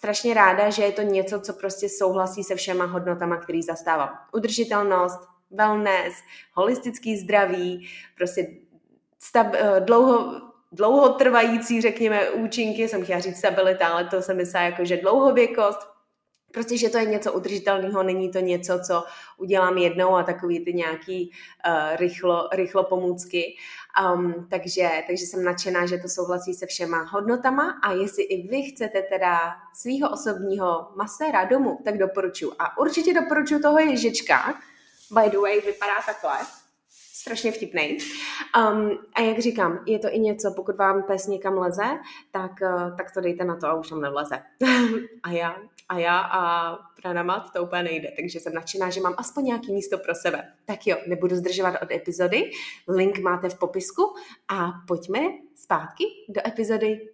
[SPEAKER 1] strašně ráda, že je to něco, co prostě souhlasí se všema hodnotama, který zastávám. Udržitelnost, wellness, holistický zdraví, prostě stab, eh, dlouho, dlouhotrvající, řekněme, účinky, jsem chtěla říct stabilita, ale to se myslí jako, že dlouhověkost, Prostě, že to je něco udržitelného, není to něco, co udělám jednou a takový ty nějaký uh, rychlo, rychlo pomůcky. Um, takže, takže jsem nadšená, že to souhlasí se všema hodnotama a jestli i vy chcete teda svého osobního maséra domů, tak doporučuji. A určitě doporučuji toho ježička. By the way, vypadá takhle strašně vtipný. Um, a jak říkám, je to i něco, pokud vám pes někam leze, tak, uh, tak to dejte na to a už tam nevleze. [LAUGHS] a já, a já a pranamat to úplně nejde, takže jsem nadšená, že mám aspoň nějaký místo pro sebe. Tak jo, nebudu zdržovat od epizody, link máte v popisku a pojďme zpátky do epizody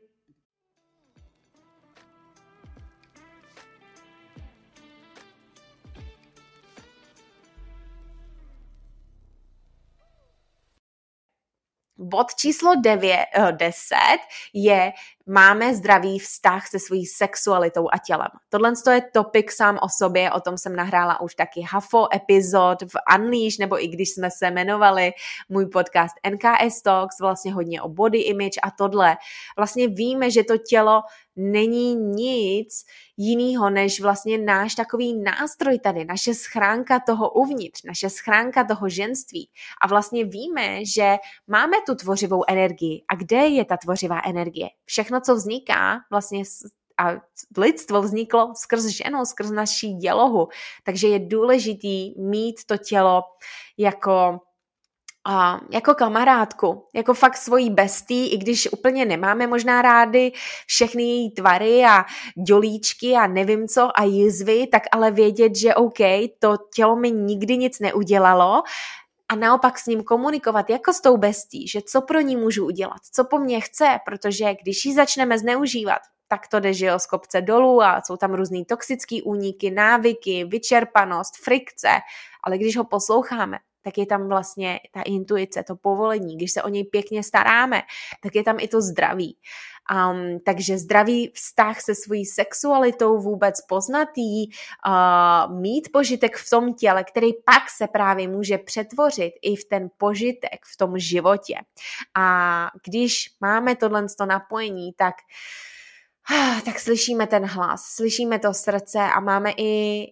[SPEAKER 1] Bod číslo 9, 10 eh, je máme zdravý vztah se svojí sexualitou a tělem. Tohle je topik sám o sobě, o tom jsem nahrála už taky hafo epizod v Unleash, nebo i když jsme se jmenovali můj podcast NKS Talks, vlastně hodně o body image a tohle. Vlastně víme, že to tělo není nic jiného než vlastně náš takový nástroj tady, naše schránka toho uvnitř, naše schránka toho ženství. A vlastně víme, že máme tu tvořivou energii. A kde je ta tvořivá energie? Všechno všechno, co vzniká, vlastně a lidstvo vzniklo skrz ženu, skrz naší dělohu. Takže je důležitý mít to tělo jako a jako kamarádku, jako fakt svojí bestí, i když úplně nemáme možná rády všechny její tvary a dělíčky a nevím co a jizvy, tak ale vědět, že OK, to tělo mi nikdy nic neudělalo a naopak s ním komunikovat jako s tou bestí, že co pro ní můžu udělat, co po mně chce, protože když ji začneme zneužívat, tak to jde, že jo, z kopce dolů a jsou tam různý toxický úniky, návyky, vyčerpanost, frikce, ale když ho posloucháme, tak je tam vlastně ta intuice, to povolení, když se o něj pěkně staráme, tak je tam i to zdraví. Um, takže zdravý vztah se svojí sexualitou vůbec poznatý, uh, mít požitek v tom těle, který pak se právě může přetvořit i v ten požitek v tom životě. A když máme tohle napojení, tak tak slyšíme ten hlas, slyšíme to srdce a máme i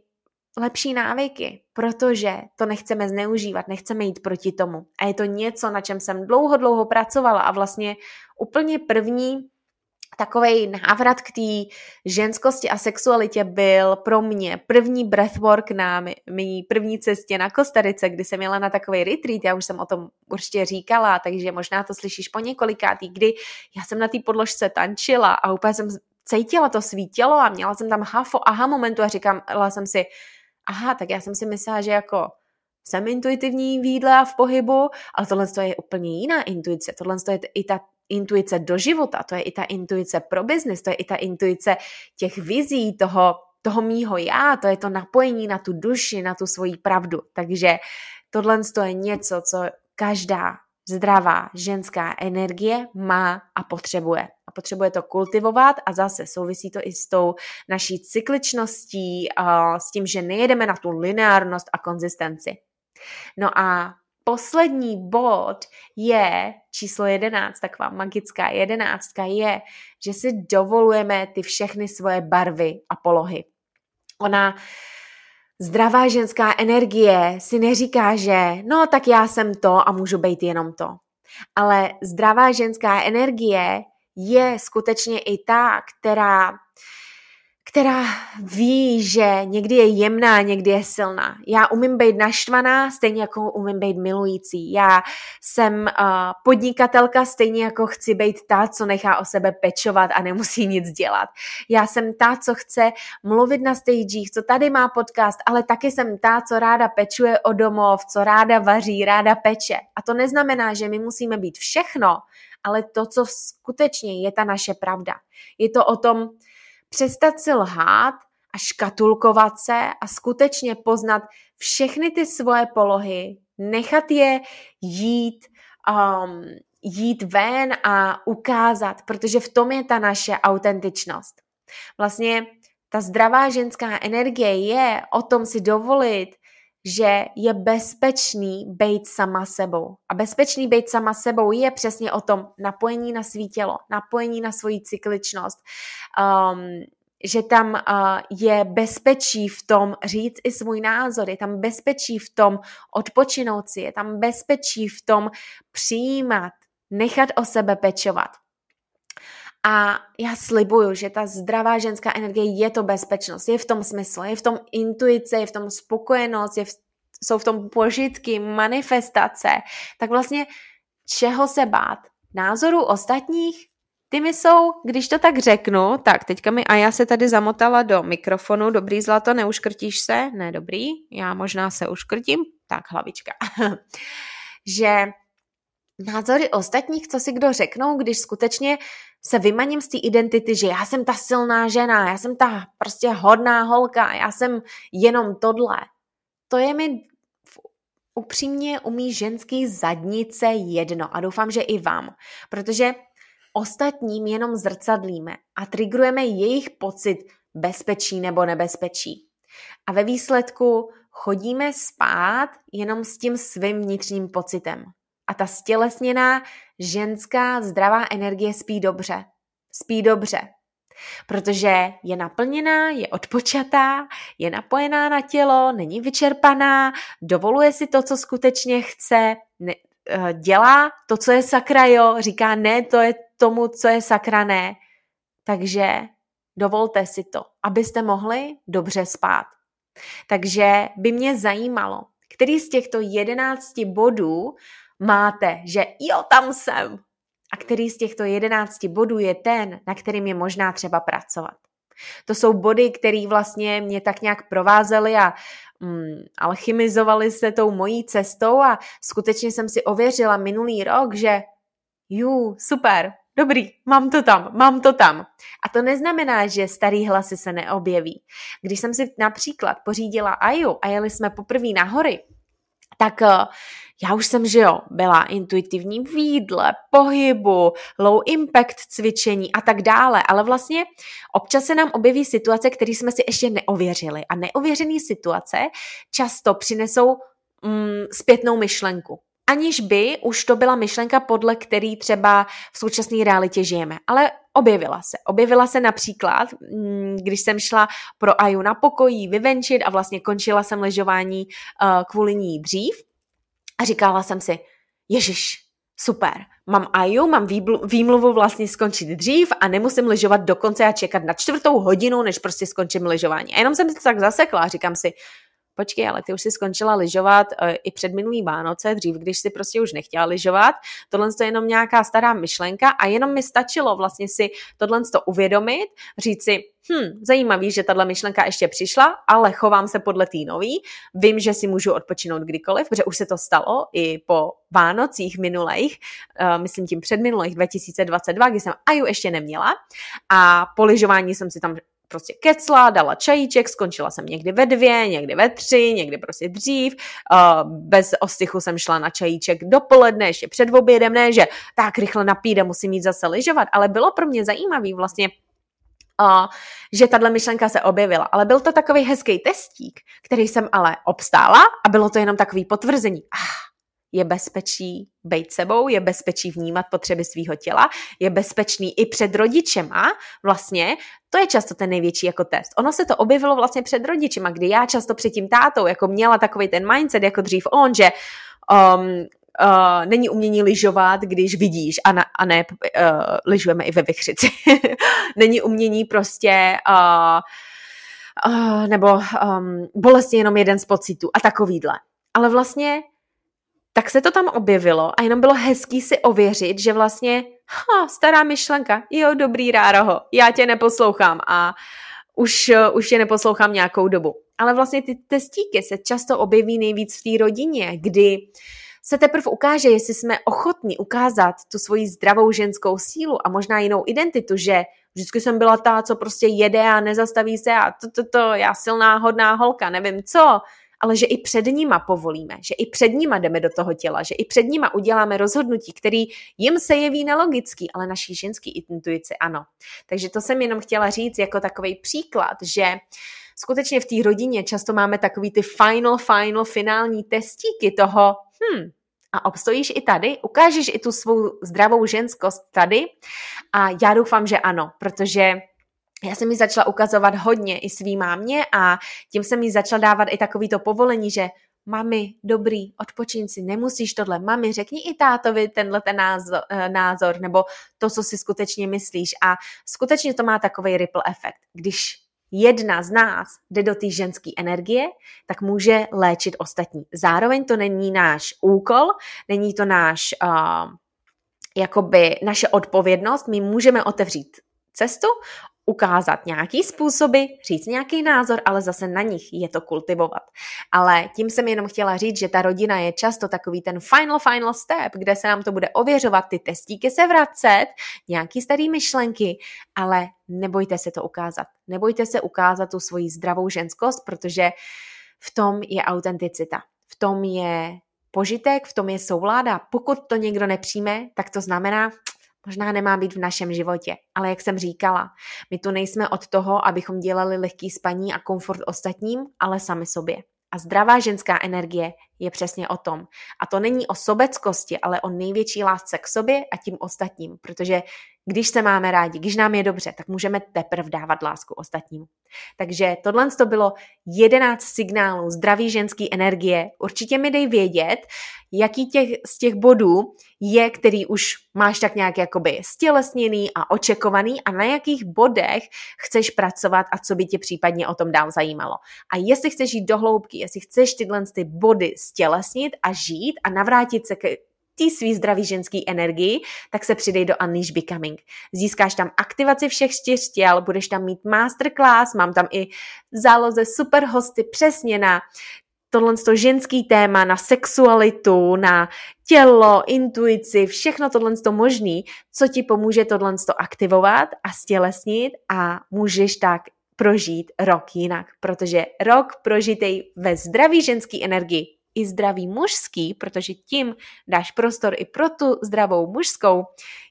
[SPEAKER 1] lepší návyky, protože to nechceme zneužívat, nechceme jít proti tomu. A je to něco, na čem jsem dlouho, dlouho pracovala a vlastně úplně první takový návrat k té ženskosti a sexualitě byl pro mě první breathwork na mý první cestě na Kostarice, kdy jsem jela na takový retreat, já už jsem o tom určitě říkala, takže možná to slyšíš po několikátý, kdy já jsem na té podložce tančila a úplně jsem cítila to svý tělo a měla jsem tam hafo, aha momentu a říkala jsem si, aha, tak já jsem si myslela, že jako jsem intuitivní v a v pohybu, ale tohle je úplně jiná intuice. Tohle je i ta intuice do života, to je i ta intuice pro biznis, to je i ta intuice těch vizí, toho, toho mýho já, to je to napojení na tu duši, na tu svoji pravdu. Takže tohle je něco, co každá zdravá ženská energie má a potřebuje. A potřebuje to kultivovat a zase souvisí to i s tou naší cykličností, s tím, že nejedeme na tu lineárnost a konzistenci. No a poslední bod je číslo jedenáct, taková magická jedenáctka je, že si dovolujeme ty všechny svoje barvy a polohy. Ona Zdravá ženská energie si neříká, že no tak já jsem to a můžu být jenom to. Ale zdravá ženská energie je skutečně i ta, která která ví, že někdy je jemná, někdy je silná. Já umím být naštvaná, stejně jako umím být milující. Já jsem uh, podnikatelka, stejně jako chci být ta, co nechá o sebe pečovat a nemusí nic dělat. Já jsem ta, co chce mluvit na stagech, co tady má podcast, ale taky jsem ta, co ráda pečuje o domov, co ráda vaří, ráda peče. A to neznamená, že my musíme být všechno, ale to, co skutečně je ta naše pravda. Je to o tom, přestat si lhát a škatulkovat se a skutečně poznat všechny ty svoje polohy, nechat je jít, um, jít ven a ukázat, protože v tom je ta naše autentičnost. Vlastně ta zdravá ženská energie je o tom si dovolit, že je bezpečný být sama sebou. A bezpečný být sama sebou je přesně o tom napojení na svý tělo, napojení na svoji cykličnost, um, že tam uh, je bezpečí v tom říct i svůj názor, je tam bezpečí v tom odpočinout si, je tam bezpečí v tom přijímat, nechat o sebe pečovat. A já slibuju, že ta zdravá ženská energie je to bezpečnost, je v tom smysl, je v tom intuice, je v tom spokojenost, je v, jsou v tom požitky, manifestace. Tak vlastně čeho se bát? Názoru ostatních? Ty mi jsou, když to tak řeknu, tak teďka mi a já se tady zamotala do mikrofonu, dobrý zlato, neuškrtíš se? Ne, dobrý, já možná se uškrtím, tak hlavička. [LAUGHS] že názory ostatních, co si kdo řeknou, když skutečně se vymaním z té identity, že já jsem ta silná žena, já jsem ta prostě hodná holka, já jsem jenom tohle. To je mi upřímně umí ženský zadnice jedno a doufám, že i vám, protože ostatním jenom zrcadlíme a trigrujeme jejich pocit bezpečí nebo nebezpečí. A ve výsledku chodíme spát jenom s tím svým vnitřním pocitem. A ta stělesněná ženská zdravá energie spí dobře. Spí dobře. Protože je naplněná, je odpočatá, je napojená na tělo, není vyčerpaná, dovoluje si to, co skutečně chce, ne, eh, dělá to, co je sakra, jo, říká ne, to je tomu, co je sakra, ne. Takže dovolte si to, abyste mohli dobře spát. Takže by mě zajímalo, který z těchto jedenácti bodů máte, že jo, tam jsem. A který z těchto jedenácti bodů je ten, na kterým je možná třeba pracovat. To jsou body, které vlastně mě tak nějak provázely a mm, alchymizovali se tou mojí cestou a skutečně jsem si ověřila minulý rok, že ju, super, dobrý, mám to tam, mám to tam. A to neznamená, že starý hlasy se neobjeví. Když jsem si například pořídila Aju a jeli jsme poprvé na hory, tak uh, já už jsem, že jo, byla intuitivní v jídle, pohybu, low impact cvičení a tak dále, ale vlastně občas se nám objeví situace, které jsme si ještě neověřili a neověřené situace často přinesou mm, zpětnou myšlenku aniž by už to byla myšlenka, podle který třeba v současné realitě žijeme. Ale objevila se. Objevila se například, mm, když jsem šla pro Aju na pokojí vyvenčit a vlastně končila jsem ležování uh, kvůli ní dřív a říkala jsem si, ježiš, super, mám Aju, mám výmluvu vlastně skončit dřív a nemusím ležovat do konce a čekat na čtvrtou hodinu, než prostě skončím ležování. A jenom jsem se tak zasekla a říkám si, počkej, ale ty už si skončila lyžovat uh, i před minulý Vánoce, dřív, když si prostě už nechtěla lyžovat. Tohle je jenom nějaká stará myšlenka a jenom mi stačilo vlastně si tohle to uvědomit, říct si, hm, zajímavý, že tahle myšlenka ještě přišla, ale chovám se podle té nový. Vím, že si můžu odpočinout kdykoliv, protože už se to stalo i po Vánocích minulých, uh, myslím tím předminulých 2022, kdy jsem Aju ještě neměla a po lyžování jsem si tam prostě kecla, dala čajíček, skončila jsem někdy ve dvě, někdy ve tři, někdy prostě dřív. Uh, bez ostychu jsem šla na čajíček dopoledne, ještě před obědem, ne, že tak rychle napíde, musím jít zase lyžovat, ale bylo pro mě zajímavý vlastně Uh, že tahle myšlenka se objevila. Ale byl to takový hezký testík, který jsem ale obstála a bylo to jenom takový potvrzení. Ah, je bezpečí být sebou, je bezpečí vnímat potřeby svého těla, je bezpečný i před rodičema, vlastně, to je často ten největší jako test. Ono se to objevilo vlastně před rodičema, kdy já často před tím tátou jako měla takový ten mindset jako dřív on, že um, Uh, není umění lyžovat, když vidíš a, na, a ne uh, lyžujeme i ve vychřici. [LAUGHS] není umění prostě uh, uh, nebo um, bolest je jenom jeden z pocitů a takovýhle. Ale vlastně tak se to tam objevilo a jenom bylo hezký si ověřit, že vlastně ha, stará myšlenka, jo, dobrý rároho, já tě neposlouchám a už, už tě neposlouchám nějakou dobu. Ale vlastně ty testíky se často objeví nejvíc v té rodině, kdy se teprve ukáže, jestli jsme ochotní ukázat tu svoji zdravou ženskou sílu a možná jinou identitu, že vždycky jsem byla ta, co prostě jede a nezastaví se a to, to, to, já silná, hodná holka, nevím co, ale že i před nima povolíme, že i před nima jdeme do toho těla, že i před nima uděláme rozhodnutí, který jim se jeví nelogický, ale naší ženský intuici ano. Takže to jsem jenom chtěla říct jako takový příklad, že skutečně v té rodině často máme takový ty final, final, finální testíky toho, hm, a obstojíš i tady, ukážeš i tu svou zdravou ženskost tady a já doufám, že ano, protože já jsem mi začala ukazovat hodně i svý mámě a tím jsem mi začala dávat i takový to povolení, že mami, dobrý, odpočin si, nemusíš tohle, mami, řekni i tátovi tenhle ten názor, eh, názor, nebo to, co si skutečně myslíš. A skutečně to má takový ripple efekt. Když jedna z nás jde do té ženské energie, tak může léčit ostatní. Zároveň to není náš úkol, není to náš, uh, jakoby naše odpovědnost, my můžeme otevřít cestu, ukázat nějaký způsoby, říct nějaký názor, ale zase na nich je to kultivovat. Ale tím jsem jenom chtěla říct, že ta rodina je často takový ten final, final step, kde se nám to bude ověřovat, ty testíky se vracet, nějaký starý myšlenky, ale nebojte se to ukázat. Nebojte se ukázat tu svoji zdravou ženskost, protože v tom je autenticita. V tom je požitek, v tom je souvláda. Pokud to někdo nepřijme, tak to znamená, možná nemá být v našem životě. Ale jak jsem říkala, my tu nejsme od toho, abychom dělali lehký spaní a komfort ostatním, ale sami sobě. A zdravá ženská energie je přesně o tom. A to není o sobeckosti, ale o největší lásce k sobě a tím ostatním, protože když se máme rádi, když nám je dobře, tak můžeme teprve dávat lásku ostatním. Takže tohle to bylo 11 signálů zdraví ženské energie. Určitě mi dej vědět, jaký těch, z těch bodů je, který už máš tak nějak jakoby stělesněný a očekovaný a na jakých bodech chceš pracovat a co by tě případně o tom dál zajímalo. A jestli chceš jít do hloubky, jestli chceš tyhle ty body stělesnit a žít a navrátit se ke té svý zdravý ženský energii, tak se přidej do Unleash Becoming. Získáš tam aktivaci všech čtyř těl, budeš tam mít masterclass, mám tam i záloze super hosty přesně na tohle to ženský téma, na sexualitu, na tělo, intuici, všechno tohle to možný, co ti pomůže tohle to aktivovat a stělesnit a můžeš tak prožít rok jinak, protože rok prožitej ve zdraví ženský energii i zdravý mužský, protože tím dáš prostor i pro tu zdravou mužskou,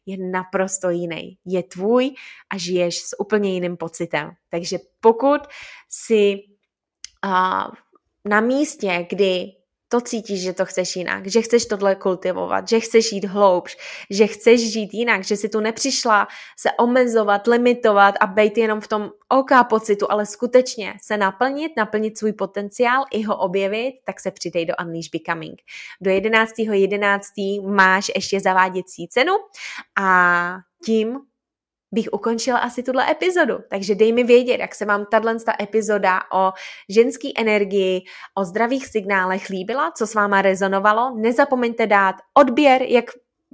[SPEAKER 1] je naprosto jiný. Je tvůj a žiješ s úplně jiným pocitem. Takže pokud si uh, na místě, kdy to cítíš, že to chceš jinak, že chceš tohle kultivovat, že chceš jít hloubš, že chceš žít jinak, že si tu nepřišla se omezovat, limitovat a být jenom v tom OK pocitu, ale skutečně se naplnit, naplnit svůj potenciál i ho objevit, tak se přidej do Unleash Becoming. Do 11.11. 11. máš ještě zaváděcí cenu a tím bych ukončila asi tuhle epizodu. Takže dej mi vědět, jak se vám tahle epizoda o ženské energii, o zdravých signálech líbila, co s váma rezonovalo. Nezapomeňte dát odběr, jak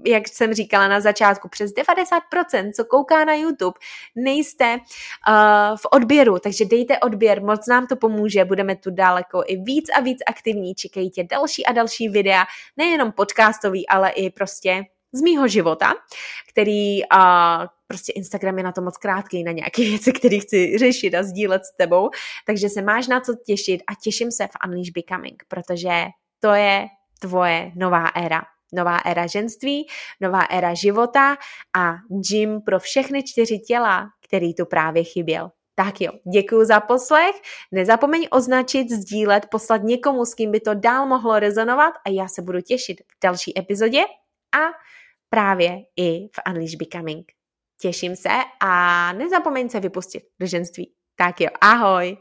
[SPEAKER 1] jak jsem říkala na začátku, přes 90%, co kouká na YouTube, nejste uh, v odběru, takže dejte odběr, moc nám to pomůže, budeme tu daleko i víc a víc aktivní, čekejte další a další videa, nejenom podcastový, ale i prostě z mýho života, který uh, prostě Instagram je na to moc krátký, na nějaké [LAUGHS] věci, které chci řešit a sdílet s tebou, takže se máš na co těšit a těším se v Unleash Becoming, protože to je tvoje nová éra. Nová éra ženství, nová éra života a gym pro všechny čtyři těla, který tu právě chyběl. Tak jo, děkuji za poslech. Nezapomeň označit, sdílet, poslat někomu, s kým by to dál mohlo rezonovat a já se budu těšit v další epizodě a právě i v Unleash Becoming. Těším se a nezapomeň se vypustit do ženství. Tak jo, ahoj!